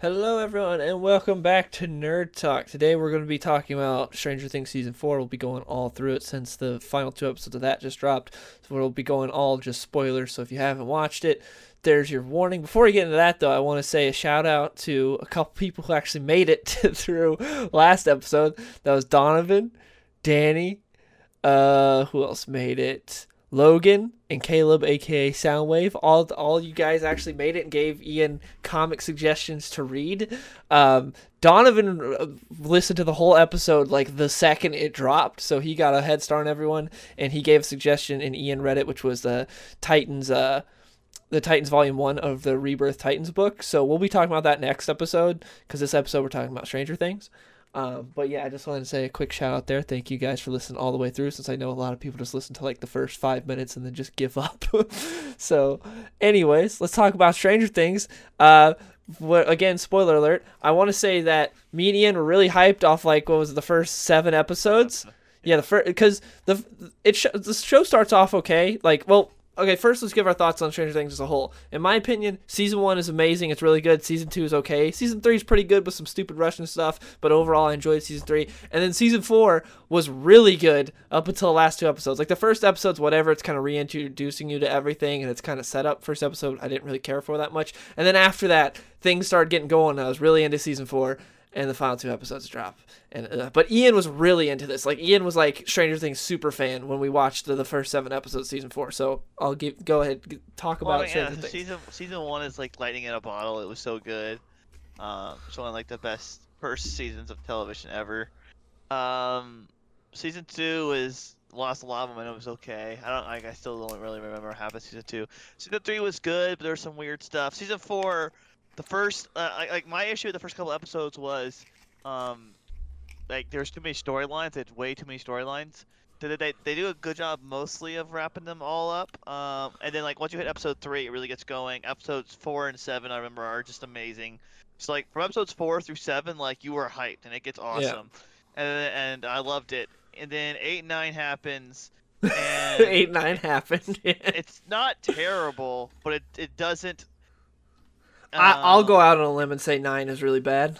Hello, everyone, and welcome back to Nerd Talk. Today, we're going to be talking about Stranger Things season four. We'll be going all through it since the final two episodes of that just dropped. So we'll be going all just spoilers. So if you haven't watched it, there's your warning. Before we get into that, though, I want to say a shout out to a couple people who actually made it through last episode. That was Donovan, Danny. Uh, who else made it? Logan and Caleb, aka Soundwave, all all you guys actually made it and gave Ian comic suggestions to read. Um, Donovan uh, listened to the whole episode like the second it dropped, so he got a head start on everyone, and he gave a suggestion, and Ian read it, which was the Titans. Uh, the Titans Volume One of the Rebirth Titans book. So we'll be talking about that next episode because this episode we're talking about Stranger Things. Um, but yeah, I just wanted to say a quick shout out there. Thank you guys for listening all the way through, since I know a lot of people just listen to like the first five minutes and then just give up. so, anyways, let's talk about Stranger Things. Uh, what, again, spoiler alert. I want to say that me and Ian were really hyped off like what was it, the first seven episodes. Yeah, the first because the it sh- the show starts off okay. Like, well, okay, first let's give our thoughts on Stranger Things as a whole. In my opinion, season one is amazing. It's really good. Season two is okay. Season three is pretty good with some stupid Russian stuff, but overall I enjoyed season three. And then season four was really good up until the last two episodes. Like the first episode's whatever, it's kind of reintroducing you to everything and it's kind of set up. First episode I didn't really care for that much. And then after that, things started getting going. I was really into season four and the final two episodes drop. And uh, but Ian was really into this. Like Ian was like Stranger Things super fan when we watched the, the first seven episodes of season four. So I'll give go ahead talk Well, about I mean, yeah, Stranger Things. season season one is like lightning in a bottle. It was so good. Um, it's one of like the best first seasons of television ever. Um, season two is lost a lot of them momentum. It was okay. I don't like. I still don't really remember half of season two. Season three was good, but there was some weird stuff. Season four, the first uh, I- like my issue with the first couple episodes was, um, like there's too many storylines. It's way too many storylines. They, they, they do a good job mostly of wrapping them all up. Um, and then like once you hit episode three, it really gets going. Episodes four and seven, I remember, are just amazing. So like from episodes four through seven, like you were hyped and it gets awesome, and and I loved it. And then eight and nine happens, and Eight nine happened. it's not terrible, but it it doesn't. I, I'll uh, go out on a limb and say nine is really bad.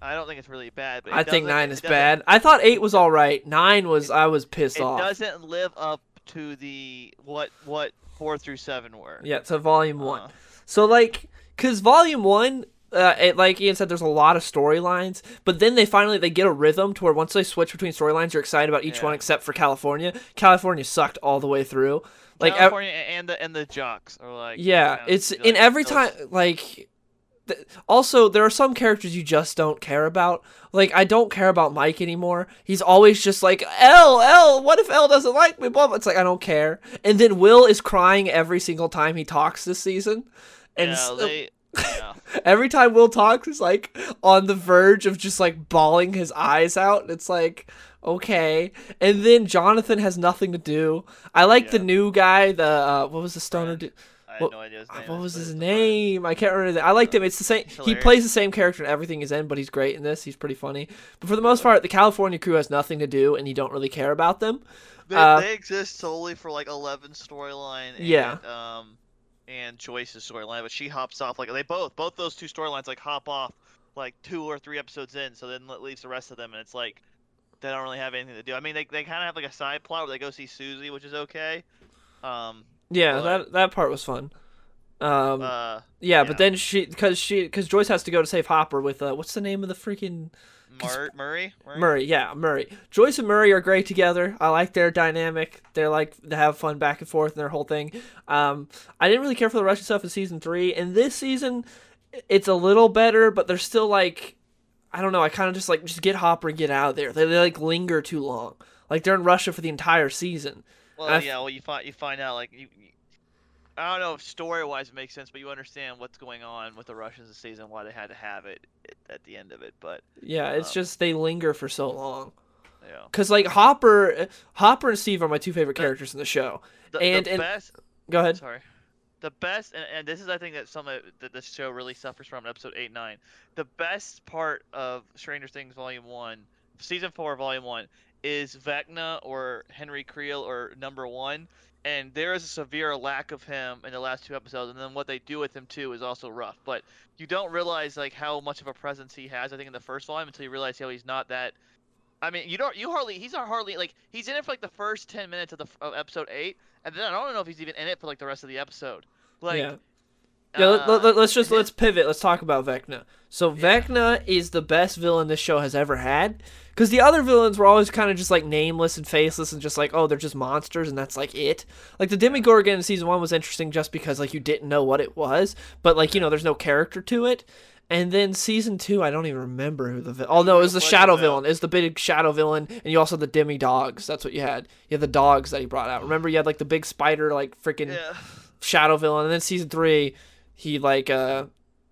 I don't think it's really bad, but I think nine is bad. I thought eight was all right. Nine was I was pissed It off. It doesn't live up to the what what four through seven were. Yeah, to volume one. Uh, So like, cause volume one, uh, it, like Ian said, there's a lot of storylines, but then they finally they get a rhythm to where once they switch between storylines, you're excited about each Yeah. one except for California. California sucked all the way through. Like, ev- California and the and the jocks are like yeah, you know, it's like, in every time. Like, th- also there are some characters you just don't care about. Like, I don't care about Mike anymore. He's always just like El El. What if El doesn't like me? Blah blah. It's like I don't care. And then Will is crying every single time he talks this season. And yeah, they, yeah. Every time Will talks, he's like on the verge of just like bawling his eyes out. It's like, okay. And then Jonathan has nothing to do. I like the new guy, the uh, what was the stoner? Brand. Du- I had What- no idea his uh, name. what was his name? I can't remember. That. I liked him. It's the same. He plays the same character in everything he's in, but he's great in this. He's pretty funny. But for the most part, the California crew has nothing to do, and you don't really care about them. They, Uh, they exist solely for like Eleven storyline. Yeah. Um, and Joyce's storyline, but she hops off like they both both those two storylines like hop off like two or three episodes in, so then it leaves the rest of them, and it's like they don't really have anything to do. I mean, they they kind of have like a side plot where they go see Susie, which is okay. Um, Yeah, But- that that part was fun. Um, uh, yeah, yeah. but then she, because she, because Joyce has to go to save Hopper with uh, what's the name of the freaking Mur- Murray, Murray, Murray, yeah, Murray. Joyce and Murray are great together. I like their dynamic. They're like they have fun back and forth and their whole thing. Um, I didn't really care for the Russian stuff in season three, and this season, it's a little better, but they're still like, I don't know. I kind of just like just get Hopper and get out of there. They, they like linger too long. Like they're in Russia for the entire season. Well, yeah. Well, you find you find out like you. you- I don't know if story wise it makes sense, but you understand what's going on with the Russians this season, why they had to have it at- the end of it. But Yeah, it's Um, just they linger for so long. yeah, Cause like Hopper, Hopper and Steve are my two favorite The- characters in the show. the, And- the and- best. Go ahead. Sorry. The best, and, and this is I think that some of that the show really suffers from in episode eight nine. The best part of Stranger Things Volume One, season four, Volume One, is Vecna or Henry Creel or Number One, and there is a severe lack of him in the last two episodes. And then what they do with him too is also rough. But you don't realize like how much of a presence he has. I think in the first volume until you realize how he's not that. I mean, you don't you hardly he's not hardly like he's in it for like the first ten minutes of the of episode eight, and then I don't know if he's even in it for like the rest of the episode. Like, yeah. Yeah, uh, let, let, us just let's pivot. Let's talk about Vecna. So Vecna is the best villain this show has ever had. Because the other villains were always kind of just like nameless and faceless and just like, oh, they're just monsters and that's like it. Like the Demogorgon in season one was interesting just because like you didn't know what it was, but like you know, there's no character to it. And then season two, I don't even remember who the vi- oh no, it was the shadow villain. It's the big shadow villain, and you also had the demodogs. That's what you had. You had the dogs that he brought out. Remember, you had like the big spider, like freaking Yeah. Shadow villain. And then season three he like uh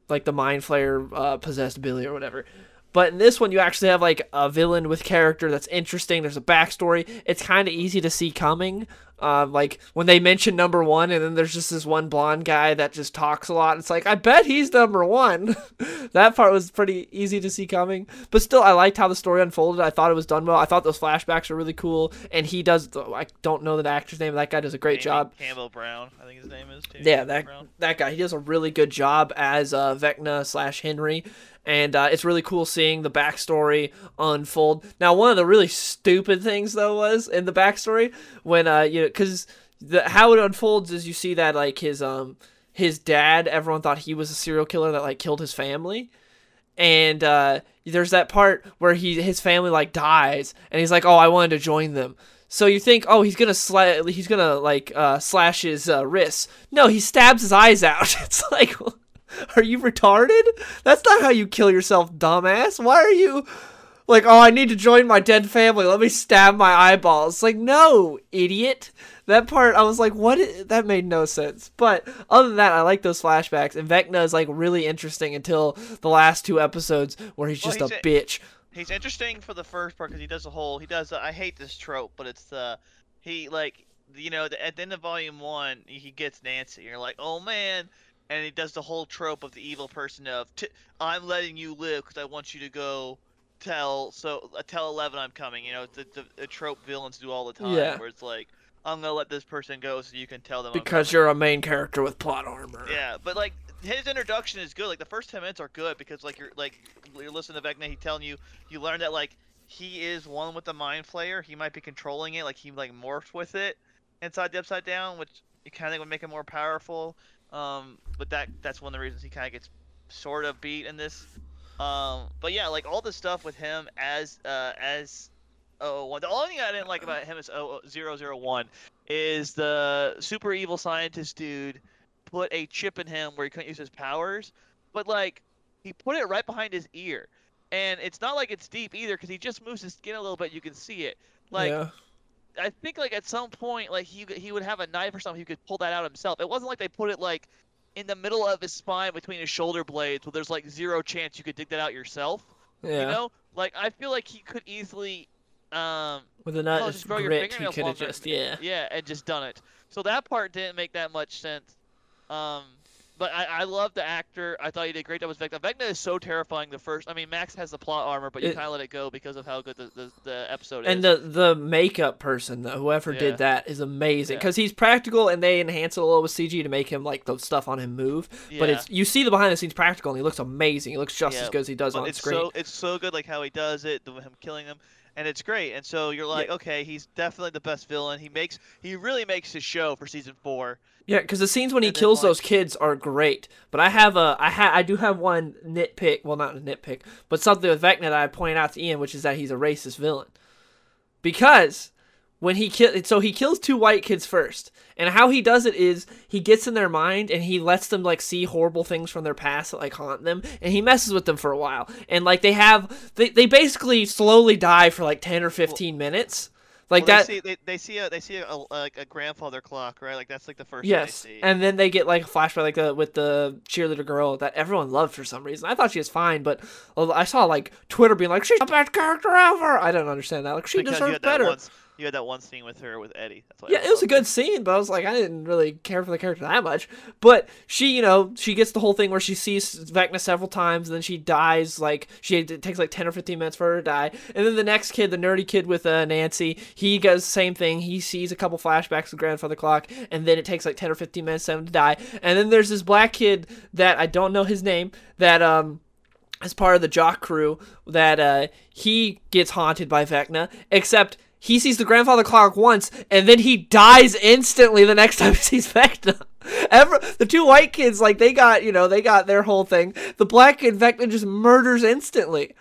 like the mind flayer uh possessed billy or whatever. But in this one you actually have like a villain with character that's interesting. There's a backstory. It's kind of easy to see coming uh, like when they mention number one and then there's just this one blonde guy that just talks a lot it's like i bet he's number one that part was pretty easy to see coming but still i liked how the story unfolded i thought it was done well i thought those flashbacks were really cool and he does i don't know the actor's name that guy does a great job Campbell Brown, I think his name is too. yeah, that Brown. that guy. He does a really good job as uh, Vecna slash Henry, and uh, it's really cool seeing the backstory unfold. Now, one of the really stupid things though was in the backstory when uh you know because how it unfolds is you see that like his um his dad everyone thought he was a serial killer that like killed his family and uh, there's that part where he his family like dies, and he's like, "Oh, I wanted to join them." So you think, "Oh, he's gonna sla- he's gonna like uh, slash his uh, wrists." No, he stabs his eyes out. It's like, are you retarded? That's not how you kill yourself, dumbass. Why are you like, "Oh, I need to join my dead family. Let me stab my eyeballs." Like, no, idiot. That part, I was like, what? that made no sense. But other than that, I like those flashbacks. And Vecna is like really interesting until the last two episodes where he's Well, just he's a a- bitch. He's interesting for the first part because he does the whole. He does. The, I hate this trope, but it's the he like you know the, at the end of volume one he gets Nancy. You're like, oh man, and he does the whole trope of the evil person of T- I'm letting you live because I want you to go tell so uh, tell Eleven I'm coming. You know the, the, the trope villains do all the time Yeah. where it's like I'm gonna let this person go so you can tell them I'm Because you're a main character with plot armor. Yeah, but like his introduction is good. Like the first ten minutes are good because like you're like you're listening to Vecna, he telling you you learn that like he is one with the mind flayer. He might be controlling it, like he like morphs with it inside the upside down, which you kind of would make him more powerful. Um, but that that's one of the reasons he kind of gets sort of beat in this. Um, but yeah, like all the stuff with him as uh as oh one. The only thing I didn't like about him is oh zero zero one is the super evil scientist dude put a chip in him where he couldn't use his powers, but like he put it right behind his ear, and it's not like it's deep either because he just moves his skin a little bit. You can see it. Like yeah. I think like at some point like he he would have a knife or something he could pull that out himself. It wasn't like they put it like in the middle of his spine between his shoulder blades where there's like zero chance you could dig that out yourself. Yeah. You know? Like I feel like he could easily um With a knife, just grow your he could have just yeah. yeah, and just done it. So that part didn't make that much sense. Um, but I, I love the actor. I thought he did a great job as Vecna. Vecna is so terrifying. The first, I mean, Max has the plot armor, but you kind of let it go because of how good the, the, the episode And is. And the the makeup person, though, whoever Yeah. did that, is amazing Yeah. because he's practical and they enhance it a little with CG to make him like the stuff on him move. But it's you see the behind the scenes practical and he looks amazing. He looks just Yeah, as good as he does but on it's screen. so it's so good, like how he does it, the, him killing him, and it's great. And so you're like, okay, he's definitely the best villain. He makes he really makes his show for season four. Yeah, because the scenes when he And then, kills like- those kids are great. But I have a, I ha, I do have one nitpick. Well, not a nitpick, but something with Vecna that I pointed out to Ian, which is that he's a racist villain. Because when he kill, so he kills two white kids first, and how he does it is he gets in their mind and he lets them like see horrible things from their past that like haunt them, and he messes with them for a while, and like they have, they they basically slowly die for like ten or fifteen minutes. Like well, that, They see, they, they see a they see a, a, like a grandfather clock, right? Like that's like the first Yes, thing they see. and then they get like a flashback like uh, with the cheerleader girl that everyone loved for some reason. I thought she was fine, but uh, I saw like Twitter being like she's the best character ever. I don't understand that. Like she because deserves better. once, you had that one scene with her with Eddie. That's why Yeah, it was a good scene, but I was like, I didn't really care for the character that much. But she, you know, she gets the whole thing where she sees Vecna several times, and then she dies. Like she it takes like ten or fifteen minutes for her to die. And then the next kid, the nerdy kid with uh, Nancy, he does the same thing. He sees a couple flashbacks of grandfather clock, and then it takes like ten or fifteen minutes for him to die. And then there's this black kid that I don't know his name that um as part of the jock crew that uh, he gets haunted by Vecna, except he sees the grandfather clock once and then he dies instantly the next time he sees Vecna. Ever the two white kids like they got you know they got their whole thing. The black kid Vecna just murders instantly.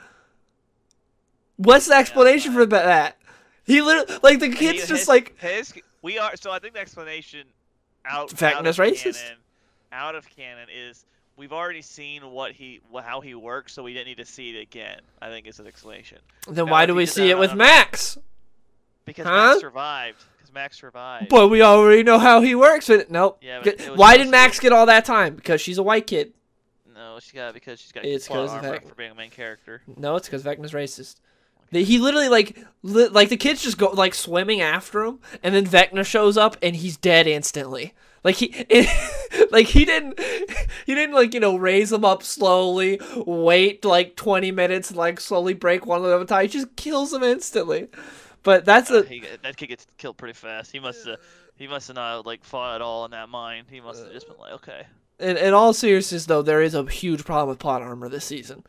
What's the explanation for that? He literally like the He- kid's just his- like his. We are so I think the explanation out out Vecna's of racist? Canon, out of canon is we've already seen what he how he works, so we didn't need to see it again. I think is an explanation then No, why do we see it with don't know. Because Huh? Max survived. Because Max survived. But we already know how he works. But nope. Yeah, it Why did Max get all that time? Because she's a white kid. no, she got because she's got It's plot 'cause of Vec- for being a main character. No, it's because Vecna's racist. He literally like li- like the kids just go like swimming after him, and then Vecna shows up and he's dead instantly. Like he, like he didn't, he didn't like you know raise them up slowly, wait like twenty minutes, and like slowly break one of them time. He just kills them instantly. But that's Uh, a he, that kid gets killed pretty fast. He must have he must have not like fought at all in that mine. He must have just been like, okay. in, in all seriousness though, there is a huge problem with plot armor this season.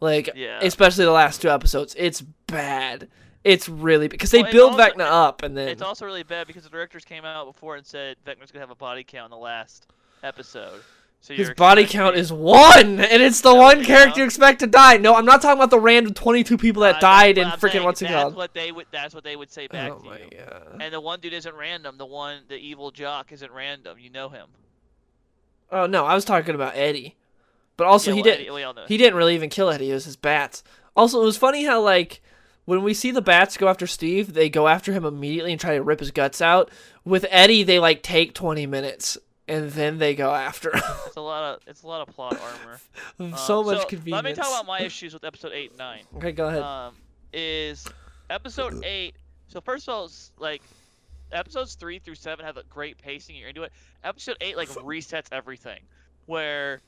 Like Yeah. especially the last two episodes, it's bad. It's really because they Well, build also- Vecna up and then It's also really bad because the directors came out before and said Vecna's gonna have a body count in the last episode. So His body count is one, and it's the one character you expect to die. No, I'm not talking about the random 22 people that Uh, died in freaking what's it That's called? what they would. That's what they would say back Oh to my you. god. And the one dude isn't random. The one, the evil jock, isn't random. You know him. Oh no, I was talking about Eddie, but also Yeah, he well, didn't. Eddie- we all know. He didn't really even kill Eddie. It was his bats. Also, it was funny how like when we see the bats go after Steve, they go after him immediately and try to rip his guts out. With Eddie, they like take 20 minutes and then they go after him. It's a lot of. It's a lot of plot armor. so Um, much convenience. Let me talk about my issues with episode eight and nine. Okay, go ahead. um, is episode eight. So first of all, it's like episodes three through seven have a great pacing. You're into it. Episode eight like resets everything, where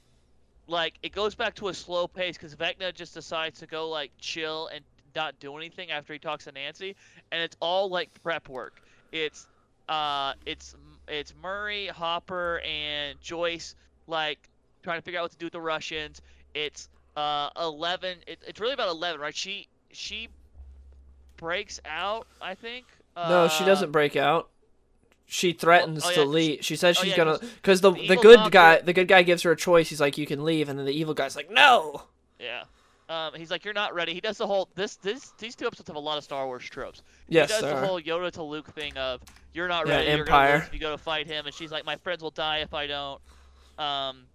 like it goes back to a slow pace because Vecna just decides to go like chill and not do anything after he talks to Nancy, and it's all like prep work. It's uh, it's it's Murray, Hopper, and Joyce like trying to figure out what to do with the Russians. It's uh, Eleven. It, it's really about Eleven, right? She she breaks out, I think. no, she Uh, doesn't break out. She threatens oh, to yeah, leave. She says oh, she's yeah, gonna because the the the good doctor- guy the good guy gives her a choice. He's like, you can leave, and then the evil guy's like, no. Yeah. Um, he's like, you're not ready. He does the whole this this these two episodes have a lot of Star Wars tropes. Yes, he does there the whole Yoda to Luke thing of you're not Yeah, ready. You're Empire. gonna lose if you go to fight him, and she's like, my friends will die if I don't. Um,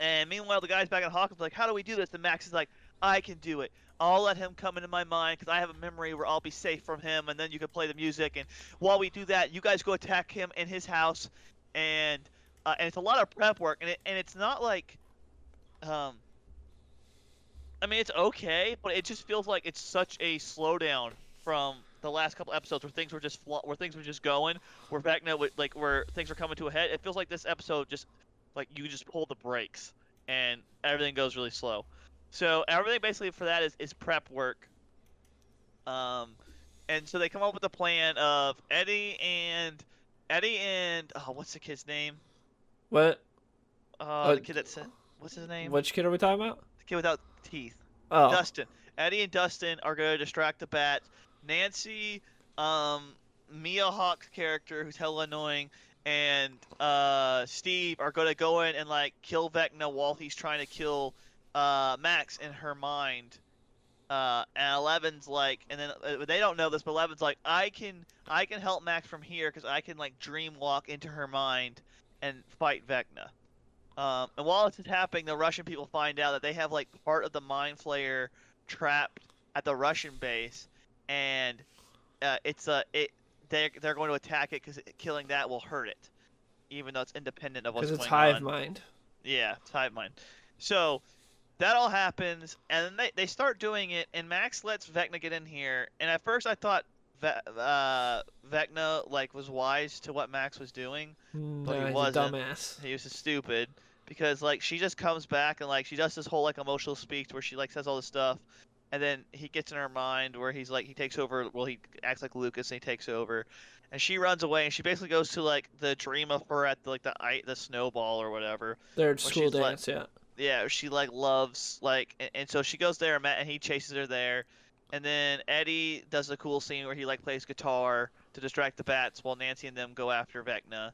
and meanwhile, the guys back at Hawkins like, how do we do this? And Max is like, I can do it. I'll let him come into my mind because I have a memory where I'll be safe from him, and then you can play the music. And while we do that, you guys go attack him in his house, and uh, and it's a lot of prep work, and it, and it's not like, um, I mean, it's okay, but it just feels like it's such a slowdown from the last couple episodes where things were just where things were just going, where Vecna would like where things are coming to a head. It feels like this episode just like you just pull the brakes and everything goes really slow. So everything basically for that is, is prep work. Um, and so they come up with a plan of Eddie and Eddie and oh, what's the kid's name? What? Uh, Uh, the kid that said what's his name? Which kid are we talking about? The kid without teeth. Oh, Dustin. Eddie and Dustin are going to distract the bat. Nancy, um, Maya Hawke's character, who's hella annoying, and uh, Steve are going to go in and like kill Vecna while he's trying to kill uh, Max in her mind. Uh, and Eleven's like, and then uh, they don't know this, but Eleven's like, I can, I can help Max from here because I can like dream walk into her mind and fight Vecna. Um, and while this is happening, the Russian people find out that they have like part of the mind flayer trapped at the Russian base, and uh, it's a it they they're going to attack it because killing that will hurt it, even though it's independent of what's going on. because it's hive on. mind. Yeah, it's hive mind. So that all happens, and then they, they start doing it, and Max lets Vecna get in here. And at first, I thought uh, Vecna like was wise to what Max was doing. No, But he he's a wasn't. dumbass. He was just stupid because like she just comes back and like she does this whole like emotional speech where she like says all this stuff, and then he gets in her mind where he's like he takes over. Well, he acts like Lucas and he takes over, and she runs away and she basically goes to like the dream of her at the, like the i the snowball or whatever. Their school she's like- dance, yeah. Yeah, she like loves like, and, and so she goes there and he chases her there, and then Eddie does a cool scene where he like plays guitar to distract the bats while Nancy and them go after Vecna.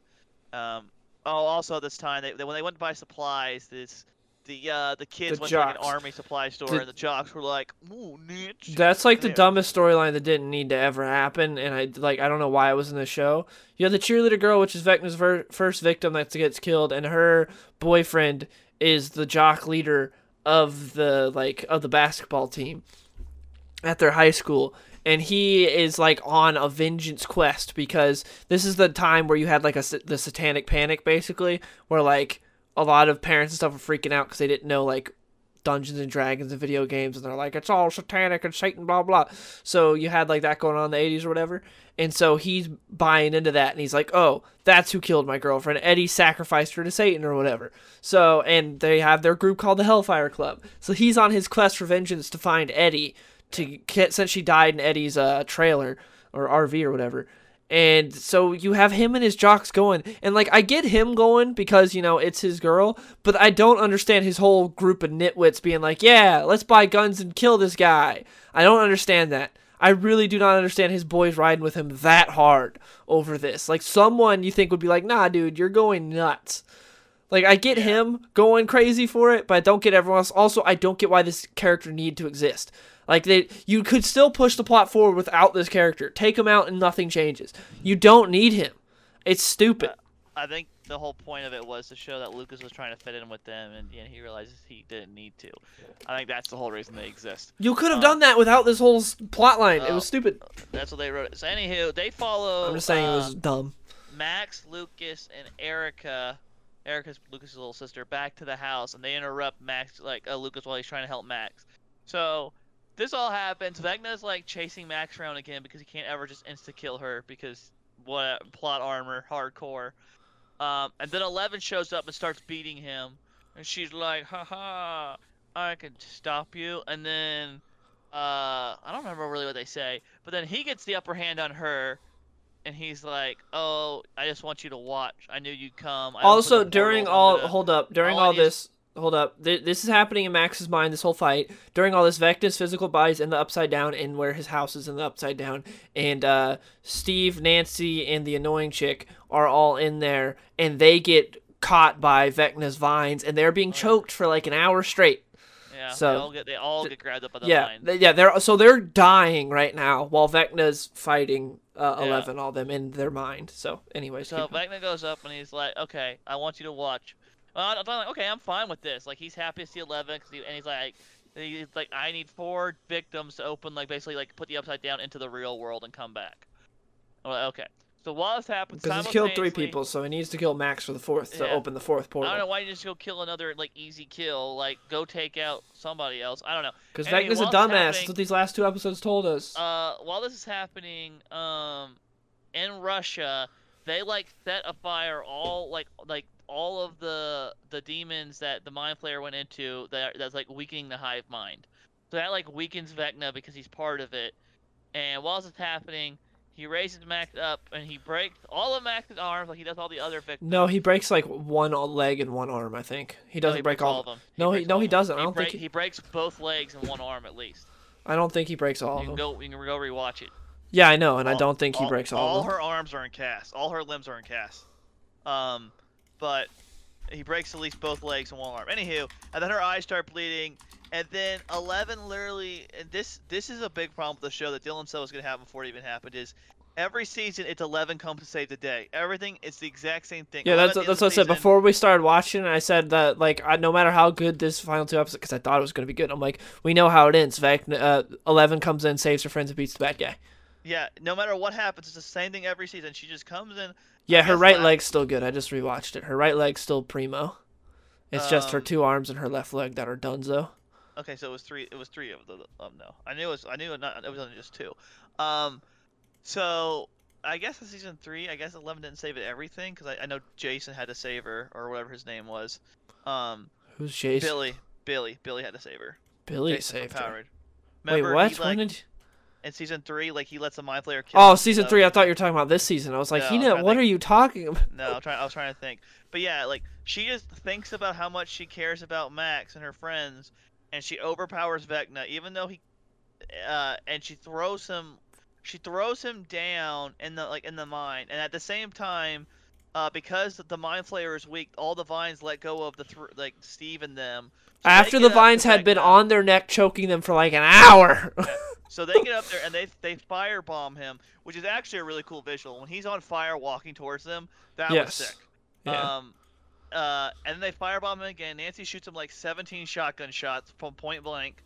Um, oh, also this time they, they when they went to buy supplies, this the uh the kids The went to like an army supply store The- and the jocks were like, "Ooh, niche." That's like the Yeah. dumbest storyline that didn't need to ever happen, and I like I don't know why it was in the show. You have the cheerleader girl, which is Vecna's ver- first victim that gets killed, and her boyfriend is the jock leader of the like of the basketball team at their high school and he is like on a vengeance quest because this is the time where you had like a the satanic panic basically where like a lot of parents and stuff were freaking out because they didn't know like Dungeons and Dragons and video games, and they're like, it's all satanic and Satan, blah blah. So you had like that going on in the '80s or whatever, and so he's buying into that, and he's like, oh, that's who killed my girlfriend. Eddie sacrificed her to Satan or whatever. So and they have their group called the Hellfire Club. So he's on his quest for vengeance to find Eddie to get since she died in Eddie's uh, trailer or RV or whatever. And so you have him and his jocks going. And like I get him going because, you know, it's his girl, but I don't understand his whole group of nitwits being like, "Yeah, let's buy guns and kill this guy." I don't understand that. I really do not understand his boys riding with him that hard over this. Like someone you think would be like, "Nah, dude, you're going nuts." Like I get him going crazy for it, but I don't get everyone else. Also, I don't get why this character need to exist. Like they, you could still push the plot forward without this character. Take him out and nothing changes. You don't need him. It's stupid. I think the whole point of it was to show that Lucas was trying to fit in with them, and, and he realizes he didn't need to. I think that's the whole reason they exist. You could have uh, done that without this whole plot line. it Oh. was stupid. That's what they wrote. So anywho, they follow. I'm just saying it uh, was dumb. Max, Lucas, and Erica, Erica's Lucas's little sister, back to the house, and they interrupt Max, like uh, Lucas, while he's trying to help Max. So this all happens. Vecna's like chasing Max around again because he can't ever just insta kill her because what plot armor, hardcore. Um, and then Eleven shows up and starts beating him, and she's like, "Haha, I can stop you." And then uh, I don't remember really what they say, but then he gets the upper hand on her, and he's like, "Oh, I just want you to watch. I knew you'd come." I Also, during all, gonna-" hold up, during all all this, hold up, th- this is happening in Max's mind. This whole fight during all this, Vecna's physical body's in the upside down, and where his house is in the upside down, and uh, Steve, Nancy, and the annoying chick are all in there, and they get caught by Vecna's vines, and they're being choked for like an hour straight. yeah, so- they all get they all get grabbed up by the yeah, line. th- yeah, they're so they're dying right now while Vecna's fighting uh, Yeah. Eleven, all them in their mind. So, anyways, So. Vecna goes up and he's like, "Okay, I want you to watch." Well, I'm like, "Okay, I'm fine with this." Like he's happy to see Eleven, 'cause he, and he's like, he's like, "I need four victims to open, like basically like put the upside down into the real world and come back." I'm like, "Okay." So while this happens, because he's killed three people, so he needs to kill Max for the fourth to Yeah. open the fourth portal. I don't know why you just go kill another like easy kill, like go take out somebody else. I don't know. Because Anyway, Vecna's a dumbass. That's what these last two episodes told us. uh, while this is happening, um, in Russia, they like set a fire all like like all of the the demons that the mind flayer went into that that's like weakening the hive mind. So that like weakens Vecna because he's part of it. And while this is happening, he raises Max up and he breaks all of Max's arms like he does all the other victims. no, he breaks like one leg and one arm. I think he doesn't he break all. of them. No, he- no, he doesn't. I don't think he- he breaks both legs and one arm at least. I don't think he breaks all You of them. go, you can go rewatch it. Yeah, I know, and I don't think he breaks all, of them. All her arms are in cast. All her limbs are in cast. Um, but he breaks at least both legs and one arm. Anywho, and then her eyes start bleeding, and then Eleven literally, and this this is a big problem with the show that Dylan said was gonna happen before it even happened is. Every season, it's Eleven comes to save the day. Everything, it's the exact same thing. Yeah, that's at that's what I said before we started watching. I said that like I, no matter how good this final two episodes, because I thought it was gonna be good. I'm like, we know how it ends. Vecna, uh, Eleven comes in, saves her friends, and beats the bad guy. Yeah, no matter what happens, it's the same thing every season. She just comes in. Yeah, her right leg's still good. I just rewatched it. Her right leg's still primo. It's just her Um, two arms and her left leg that are donezo. Okay, so it was three. It was three of the. Um, no, I knew it was. I knew it, not, it was only just two. Um, So I guess in season three, I guess Eleven didn't save it everything because I, I know Jason had to save her or whatever his name was. Um, Who's Jason? Billy, Billy, Billy had to save her. Billy Jason saved her. overpowered. Wait, what? He, when like, did? In season three, like he lets a mind flayer kill. Oh, him, season so- three. I thought you were talking about this season. I was like, No, he know. What are you talking about? No, I'm trying. I was trying to think. But yeah, like she just thinks about how much she cares about Max and her friends, and she overpowers Vecna, even though he, uh, and she throws him, she throws him down in the like in the mine, and at the same time, uh, because the mind flayer is weak, all the vines let go of the like Steve and them. So After the vines had been on their neck, choking them for like an hour. So they get up there and they they firebomb him, which is actually a really cool visual. When he's on fire walking towards them, that Yes. was sick. yeah. Um, uh, and then they firebomb him again. Nancy shoots him like 17 shotgun shots from point blank.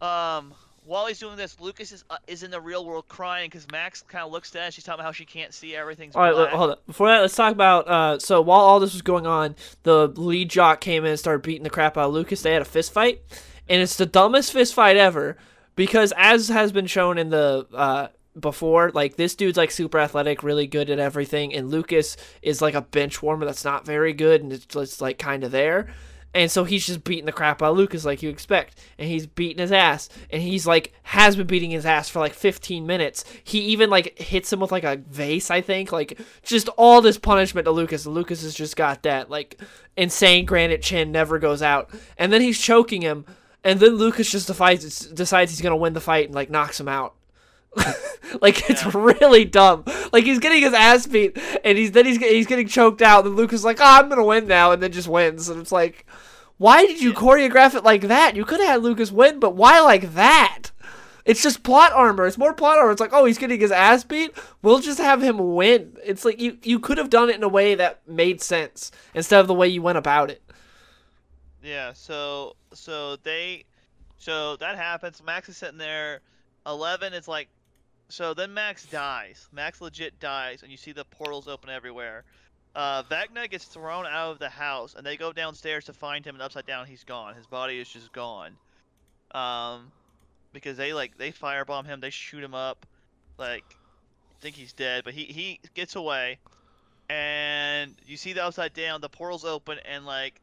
Um, while he's doing this, Lucas is uh, is in the real world crying because Max kind of looks dead. She's talking about how she can't see everything's All right, look, hold on. Before that, let's talk about. Uh, so while all this was going on, the lead jock came in and started beating the crap out of Lucas. They had a fist fight, and it's the dumbest fist fight ever because, as has been shown in the uh, before, like this dude's like super athletic, really good at everything, and Lucas is like a bench warmer that's not very good, and it's just like kind of there. And so he's just beating the crap out of Lucas like you expect. And he's beating his ass. And he's like, has been beating his ass for like 15 minutes. He even like hits him with like a vase, I think. Like, just all this punishment to Lucas. Lucas has just got that like insane granite chin, never goes out. And then he's choking him. And then Lucas just decides, decides he's going to win the fight and like knocks him out. like it's Yeah. really dumb. Like he's getting his ass beat, and he's then he's he's getting choked out. And Lucas is like, "Oh, I'm gonna win now," and then just wins. And it's like, why did you choreograph it like that? You could have had Lucas win, but why like that? It's just plot armor. It's more plot armor. It's like, oh, he's getting his ass beat. We'll just have him win. It's like you you could have done it in a way that made sense instead of the way you went about it. Yeah, so so they so that happens. Max is sitting there. Eleven is like so then Max dies. Max legit dies and you see the portals open everywhere. Uh Vecna gets thrown out of the house and they go downstairs to find him and upside down he's gone. His body is just gone. Um because they like they firebomb him, they shoot him up, like think he's dead, but he he gets away. And you see the upside down, the portals open and like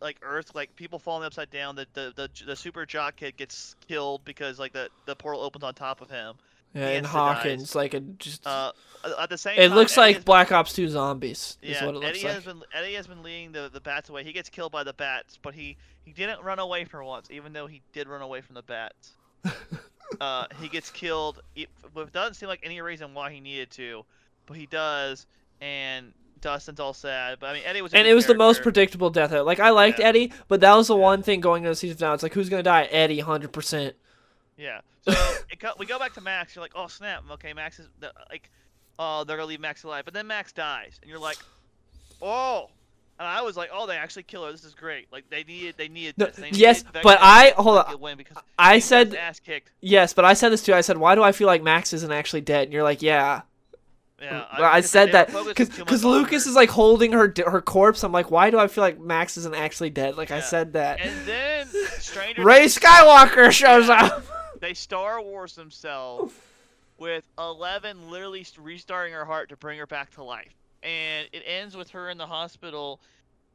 like Earth, like people falling upside down. The the the, the super jock kid gets killed because like the the portal opens on top of him. Yeah, and Hawkins dies. like a just. Uh, at the same it time, looks Eddie like Black Ops 2 zombies. Is yeah, what it looks Eddie like. has been Eddie has been leading the the bats away. He gets killed by the bats, but he he didn't run away for once, even though he did run away from the bats. uh, he gets killed. It, it doesn't seem like any reason why he needed to, but he does, and Dustin's all sad. But I mean, Eddie was. and it was the most predictable death. Like I liked Yeah. Eddie, but that was the one thing going into the season finale. It's like who's gonna die? Eddie, hundred percent. Yeah. So it co- we go back to Max. You're like, oh snap. Okay, Max is the, like, oh they're gonna leave Max alive, but then Max dies, and you're like, oh. And I was like, oh, they actually kill her. This is great. Like they needed, they needed No, this. They yes, needed but I- hold on. Win because I he got his said ass kicked. yes, but I said this too. I said, why do I feel like Max isn't actually dead? And you're like, yeah. Yeah. But I said that because Lucas is like holding her her corpse. I'm like, why do I feel like Max isn't actually dead? Like I said that. And then Stranger Rey Skywalker shows up. They Star Wars themselves with Eleven literally restarting her heart to bring her back to life. And it ends with her in the hospital,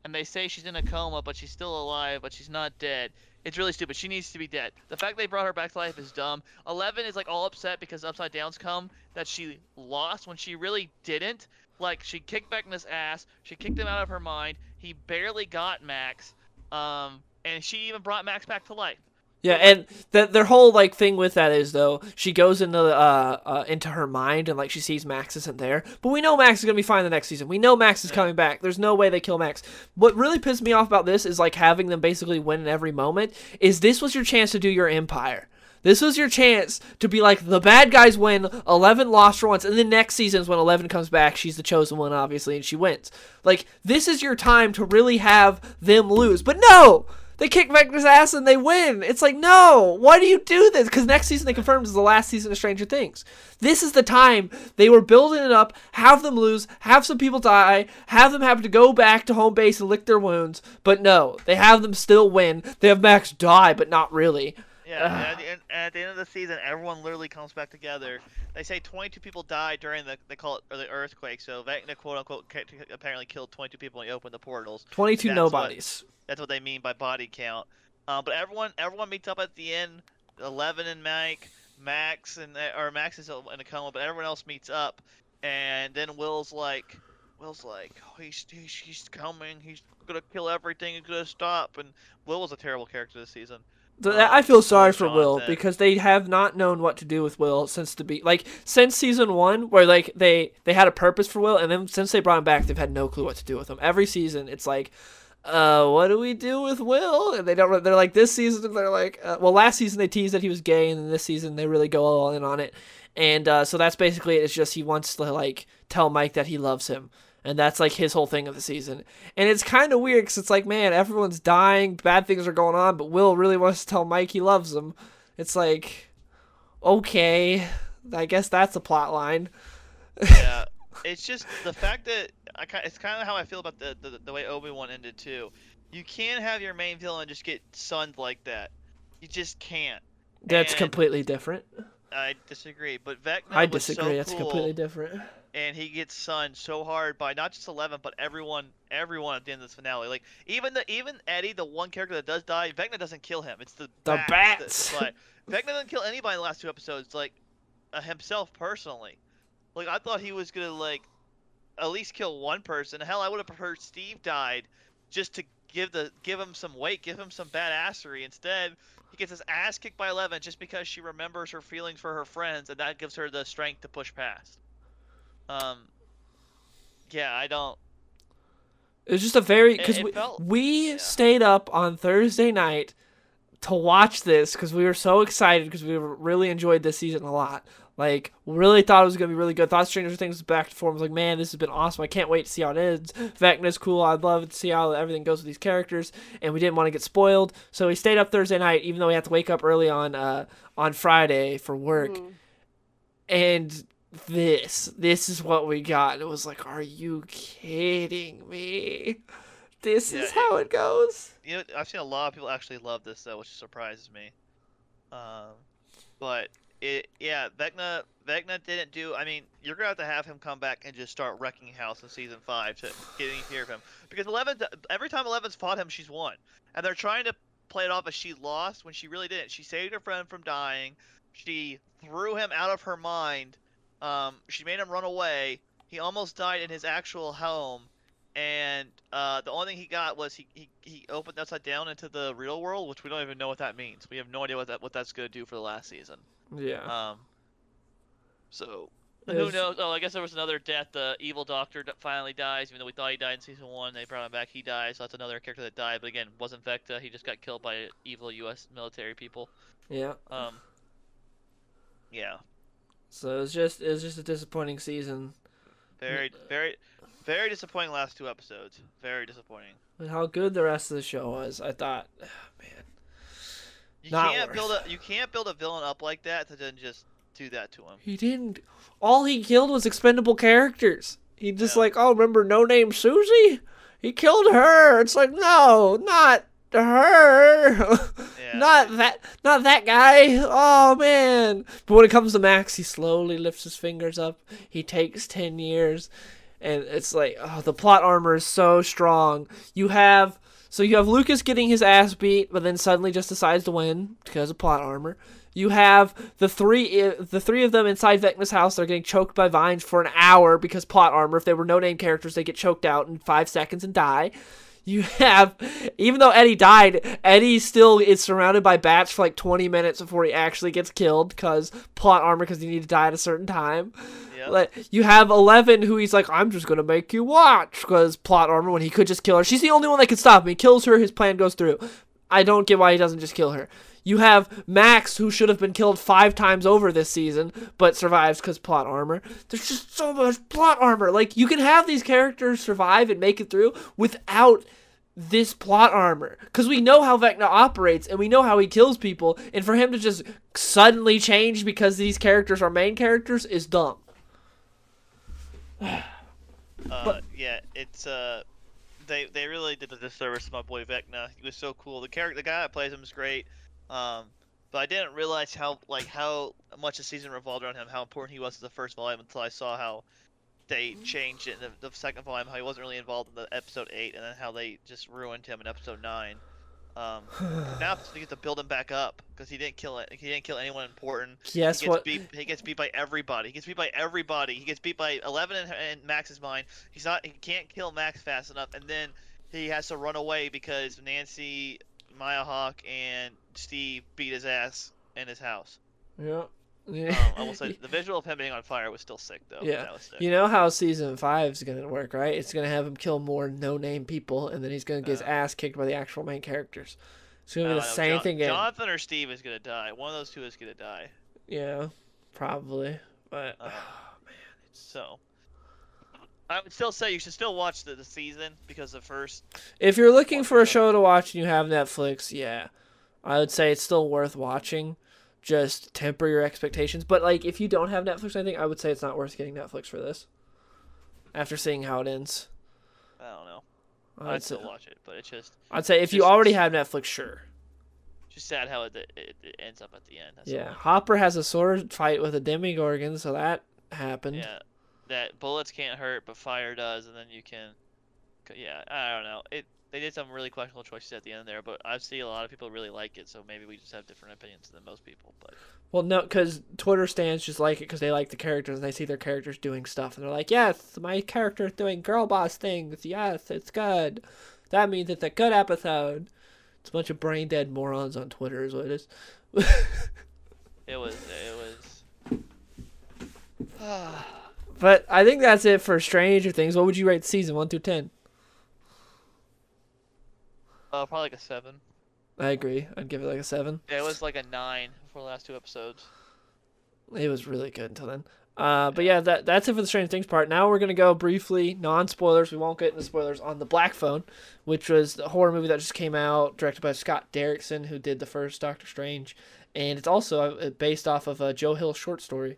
and they say she's in a coma, but she's still alive, but she's not dead. It's really stupid. She needs to be dead. The fact they brought her back to life is dumb. Eleven is like all upset because Upside Down's come that she lost when she really didn't. Like she kicked back in Beckman's ass, she kicked him out of her mind. He barely got Max, um, and she even brought Max back to life. Yeah, and that their whole like thing with that is though she goes into uh, uh into her mind and like she sees Max isn't there, but we know Max is gonna be fine the next season. We know Max is coming back. There's no way they kill Max. What really pissed me off about this is like having them basically win in every moment. Is this was your chance to do your empire? This was your chance to be like the bad guys win. Eleven lost for once, and then next season is when Eleven comes back. She's the chosen one, obviously, and she wins. Like this is your time to really have them lose, but no. They kick Vecna's ass and they win. It's like, no, why do you do this? Because next season they confirmed is the last season of Stranger Things. This is the time they were building it up, have them lose, have some people die, have them have to go back to home base and lick their wounds. But no, they have them still win. They have Max die, but not really. Yeah, and at, the end, and at the end of the season, everyone literally comes back together. They say 22 people died during the they call it or the earthquake. So Vecna quote unquote apparently killed 22 people when he opened the portals. 22 That's nobodies. That's what they mean by body count. Um, but everyone everyone meets up at the end. Eleven and Mike, Max and or Max is in a coma, but everyone else meets up. And then Will's like, Will's like, oh, he's, he's he's coming. He's gonna kill everything. He's gonna stop. And Will was a terrible character this season. Um, I feel sorry for Will because they have not known what to do with Will since the be like since season one, where like they they had a purpose for Will, and then since they brought him back, they've had no clue what to do with him. Every season, it's like, uh, what do we do with Will? And they don't. They're like this season, they're like, uh, well, last season they teased that he was gay, and then this season they really go all in on it, and uh, so that's basically it. It's just he wants to like tell Mike that he loves him. And that's like his whole thing of the season. And it's kind of weird because it's like, man, everyone's dying, bad things are going on, but Will really wants to tell Mike he loves him. It's like, okay, I guess that's a plot line. yeah, it's just the fact that I it's kind of how I feel about the the, the way Obi Wan ended too. You can't have your main villain just get sunned like that. You just can't. That's And- completely different. I disagree, but Vecna I disagree. so that's cool, completely different. And he gets sunned so hard by not just Eleven, but everyone, everyone at the end of this finale. Like even the even Eddie, the one character that does die, Vecna doesn't kill him. It's the The bats. bats. That, like, Vecna doesn't kill anybody in the last two episodes. Like uh, himself personally. Like I thought he was gonna like at least kill one person. Hell, I would have preferred Steve died just to give the give him some weight, give him some badassery. Instead, he gets his ass kicked by Eleven just because she remembers her feelings for her friends, and that gives her the strength to push past. Um. Yeah, I don't. It was just a very because we, felt- we yeah. stayed up on Thursday night to watch this because we were so excited because we really enjoyed this season a lot. Like, really thought it was gonna be really good. Thought Stranger Things was back to form. Was like, man, this has been awesome. I can't wait to see how it ends. Vecna's cool. I'd love to see how everything goes with these characters. And we didn't want to get spoiled, so we stayed up Thursday night, even though we had to wake up early on uh, on Friday for work. Mhm. And this, this is what we got. And it was like, are you kidding me? This Yeah, is how it goes. You know, I've seen a lot of people actually love this though, which surprises me. Um, but it, yeah, Vecna, Vecna didn't do. I mean, you're gonna have to have him come back and just start wrecking house in season five to get any fear of him. Because Eleven, every time Eleven's fought him, she's won, and they're trying to play it off as she lost when she really didn't. She saved her friend from dying. She threw him out of her mind. Um, she made him run away. He almost died in his actual home and uh, the only thing he got was he, he, he opened upside down into the real world, which we don't even know what that means. We have no idea what that what that's gonna do for the last season. Yeah. Um, so who knows? Oh, I guess there was another death. The evil doctor finally dies, even though we thought he died in season one. They brought him back. He dies. So that's another character that died. But again, wasn't Vecna. He just got killed by evil U.S. military people. Yeah. Um, yeah, So it was just it was just a disappointing season. very very very disappointing last two episodes. Very disappointing. And how good the rest of the show was, I thought, man. You Not can't worth. build a you can't build a villain up like that to then just do that to him. He didn't. All he killed was expendable characters. He just Yeah. like, oh, remember No Name Susie? He killed her. It's like, no, not her. Yeah. not that, not that guy. Oh man. But when it comes to Max, he slowly lifts his fingers up. He takes ten years, and it's like, oh, the plot armor is so strong. You have. So you have Lucas getting his ass beat, but then suddenly just decides to win because of plot armor. You have the three the three of them inside Vecna's house. They're getting choked by vines for an hour because plot armor. If they were no name characters, they get choked out in five seconds and die. You have, even though Eddie died, Eddie still is surrounded by bats for like 20 minutes before he actually gets killed because plot armor because he need to die at a certain time. Yep. Like you have Eleven, who he's like, I'm just gonna make you watch because plot armor when he could just kill her. She's the only one that can stop him. He kills her. His plan goes through. I don't get why he doesn't just kill her. You have Max, who should have been killed five times over this season, but survives because plot armor. There's just so much plot armor. Like you can have these characters survive and make it through without this plot armor because we know how Vecna operates and we know how he kills people and for him to just suddenly change because these characters are main characters is dumb Uh, yeah, it's uh, they they really did a disservice to my boy Vecna. He was so cool. The character, the guy that plays him is great. Um, but I didn't realize how like how much the season revolved around him, how important he was to the first volume until I saw how they changed it in the, the second volume, how he wasn't really involved in the episode eight, and then how they just ruined him in episode nine. Um, now they get to build him back up because he didn't kill it. He didn't kill anyone important. Guess he gets what? beat. He gets beat by everybody. He gets beat by everybody. He gets beat by Eleven and, in Max's mind. He's not. He can't kill Max fast enough, and then he has to run away because Nancy, Maya Hawke, and Steve beat his ass in his house. Yeah. Um, I will say the visual of him being on fire was still sick though. Yeah. Sick. You know how season five is gonna work, right? It's gonna have him kill more no-name people, and then he's gonna get his Uh. ass kicked by the actual main characters. It's gonna be the same Jon- thing again. Jonathan or Steve is gonna die. One of those two is gonna die. Yeah, probably. But Uh, So. I would still say you should still watch the, the season because the first if you're looking for a show to watch and you have Netflix, yeah, I would say it's still worth watching. Just temper your expectations. But like, if you don't have Netflix, I think I would say it's not worth getting Netflix for this. After seeing how it ends, I don't know. I'd I'd say, still watch it, but it's just I'd say if you already have Netflix, sure. just sad how it, it, it ends up at the end. That's Yeah. Hopper has a sword fight with a Demogorgon, so that happened. Yeah, that bullets can't hurt, but fire does, and then you can. Yeah, I don't know. It they did some really questionable choices at the end there, but I see a lot of people really like it, so maybe we just have different opinions than most people. But Well, no, because Twitter stands just like it because they like the characters and they see their characters doing stuff and they're like, yes, my character's doing girl boss things. Yes, it's good. That means it's a good episode. It's a bunch of brain dead morons on Twitter, is what it is. it was it was. but I think that's it for Stranger Things. What would you rate season one through ten? Uh, probably like a seven. I agree. I'd give it like a seven. Yeah, it was like a nine for the last two episodes. It was really good until then. Uh, but yeah, that that's it for the Strange Things part. Now we're gonna go briefly, non spoilers. We won't get into spoilers on the Black Phone, which was the horror movie that just came out, directed by Scott Derrickson, who did the first Doctor Strange, and it's also uh, based off of a Joe Hill short story.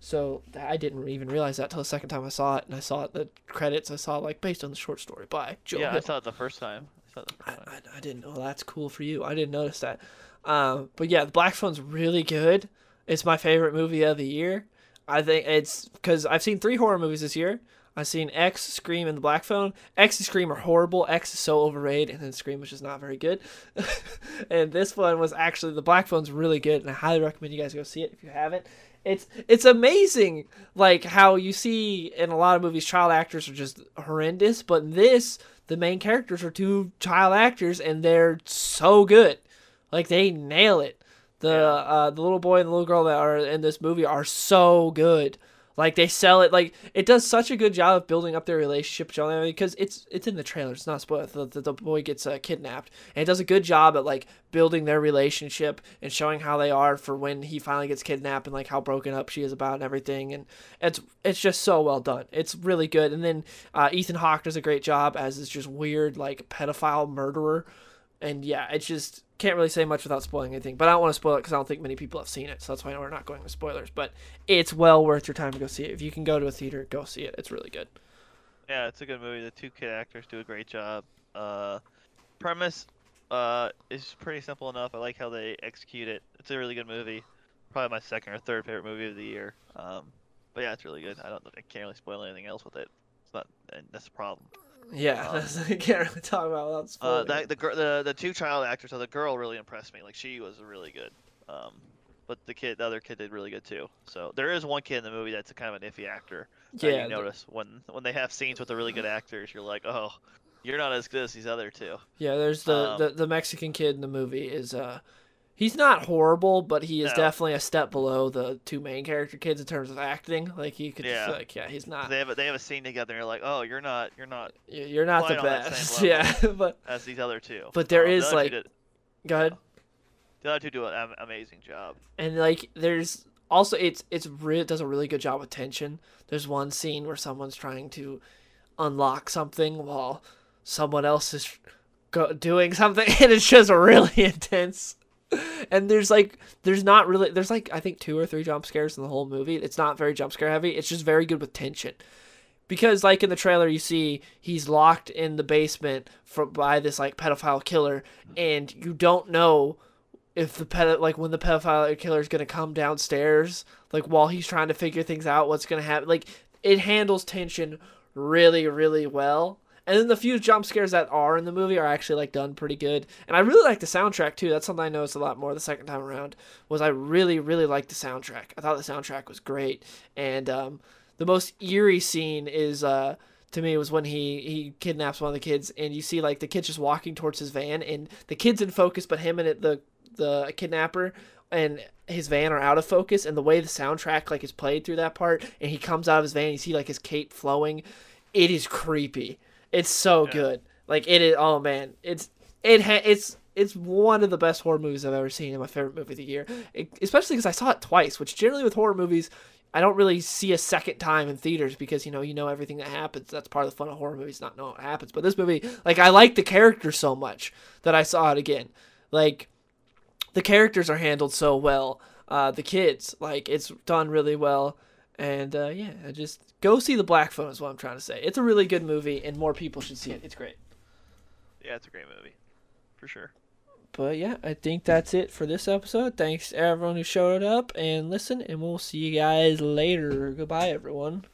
So I didn't even realize that till the second time I saw it, and I saw it the credits. I saw like based on the short story by Joe yeah, I saw it the first time. I I. I, didn't know that's cool for you. I didn't notice that. Um, but yeah, the Black Phone's really good. It's my favorite movie of the year. I think it's because I've seen three horror movies this year. I've seen X, Scream, and The Black Phone. X and Scream are horrible. X is so overrated, and then Scream was just not very good. and this one was actually The Black Phone's really good, and I highly recommend you guys go see it if you haven't. It's it's amazing, like how you see in a lot of movies, child actors are just horrendous, but this, the main characters are two child actors, and they're so good. Like they nail it. The Yeah. uh, the little boy and the little girl that are in this movie are so good. Like they sell it like it does such a good job of building up their relationship because it's it's in the trailer. It's not spoiled. The, the, the boy gets uh, kidnapped, and it does a good job at like building their relationship and showing how they are for when he finally gets kidnapped and like how broken up she is about and everything. And it's it's just so well done. It's really good. And then uh, Ethan Hawke does a great job as this just weird like pedophile murderer. And yeah, it's just can't really say much without spoiling anything. But I don't want to spoil it because I don't think many people have seen it, so that's why we're not going with spoilers. But it's well worth your time to go see it. If you can go to a theater, go see it. It's really good. Yeah, it's a good movie. The two kid actors do a great job. Uh, premise uh, is pretty simple enough. I like how they execute it. It's a really good movie. Probably my second or third favorite movie of the year. Um, but yeah, it's really good. I don't. I can't really spoil anything else with it. It's not. That's a problem. Yeah, Um, I can't really talk about without Uh, the, gir- the the two child actors. So the girl really impressed me. Like she was really good. Um, but the kid, the other kid, did really good too. So there is one kid in the movie that's a kind of an iffy actor. yeah, you notice when when they have scenes with the really good actors, you're like, oh, you're not as good as these other two. yeah. There's the, um, the the Mexican kid in the movie is uh, he's not horrible, but he is No. definitely a step below the two main character kids in terms of acting. Like you could Yeah. just like yeah, he's not. They have a, they have a scene together, and you're like, oh, you're not you're not You're not the quite on that best. Yeah, but as these other two. But there Um, is, two like- did- go ahead. the other two do an amazing job. and like there's also it's it's re- it does a really good job with tension there's one scene where someone's trying to unlock something while someone else is go- doing something and it's just really intense and there's like there's not really there's like i think two or three jump scares in the whole movie it's not very jump scare heavy it's just very good with tension because like in the trailer you see he's locked in the basement for by this like pedophile killer and you don't know if the ped like when the pedophile killer is gonna come downstairs, like while he's trying to figure things out, what's gonna happen. Like it handles tension really, really well. And then the few jump scares that are in the movie are actually like done pretty good. And I really like the soundtrack too. That's something I noticed a lot more the second time around. Was I really, really liked the soundtrack. I thought the soundtrack was great. And um, the most eerie scene is uh, to me was when he he kidnaps one of the kids and you see like the kid just walking towards his van and the kid's in focus but him and it, the the kidnapper and his van are out of focus and the way the soundtrack like is played through that part and he comes out of his van you see like his cape flowing it is creepy it's so Yeah. good like it is oh man it's it ha- it's it's one of the best horror movies I've ever seen and my favorite movie of the year it, especially because I saw it twice which generally with horror movies I don't really see a second time in theaters because you know you know everything that happens. That's part of the fun of horror movies, not knowing what happens. But this movie, like I like the characters so much that I saw it again. Like the characters are handled so well. Uh, the kids, like it's done really well. And uh, yeah, just go see the Black Phone is what I'm trying to say. It's a really good movie, and more people should see it. It's great. Yeah, it's a great movie, for sure. But yeah, I think that's it for this episode. Thanks everyone who showed up and listened, and we'll see you guys later. Goodbye, everyone.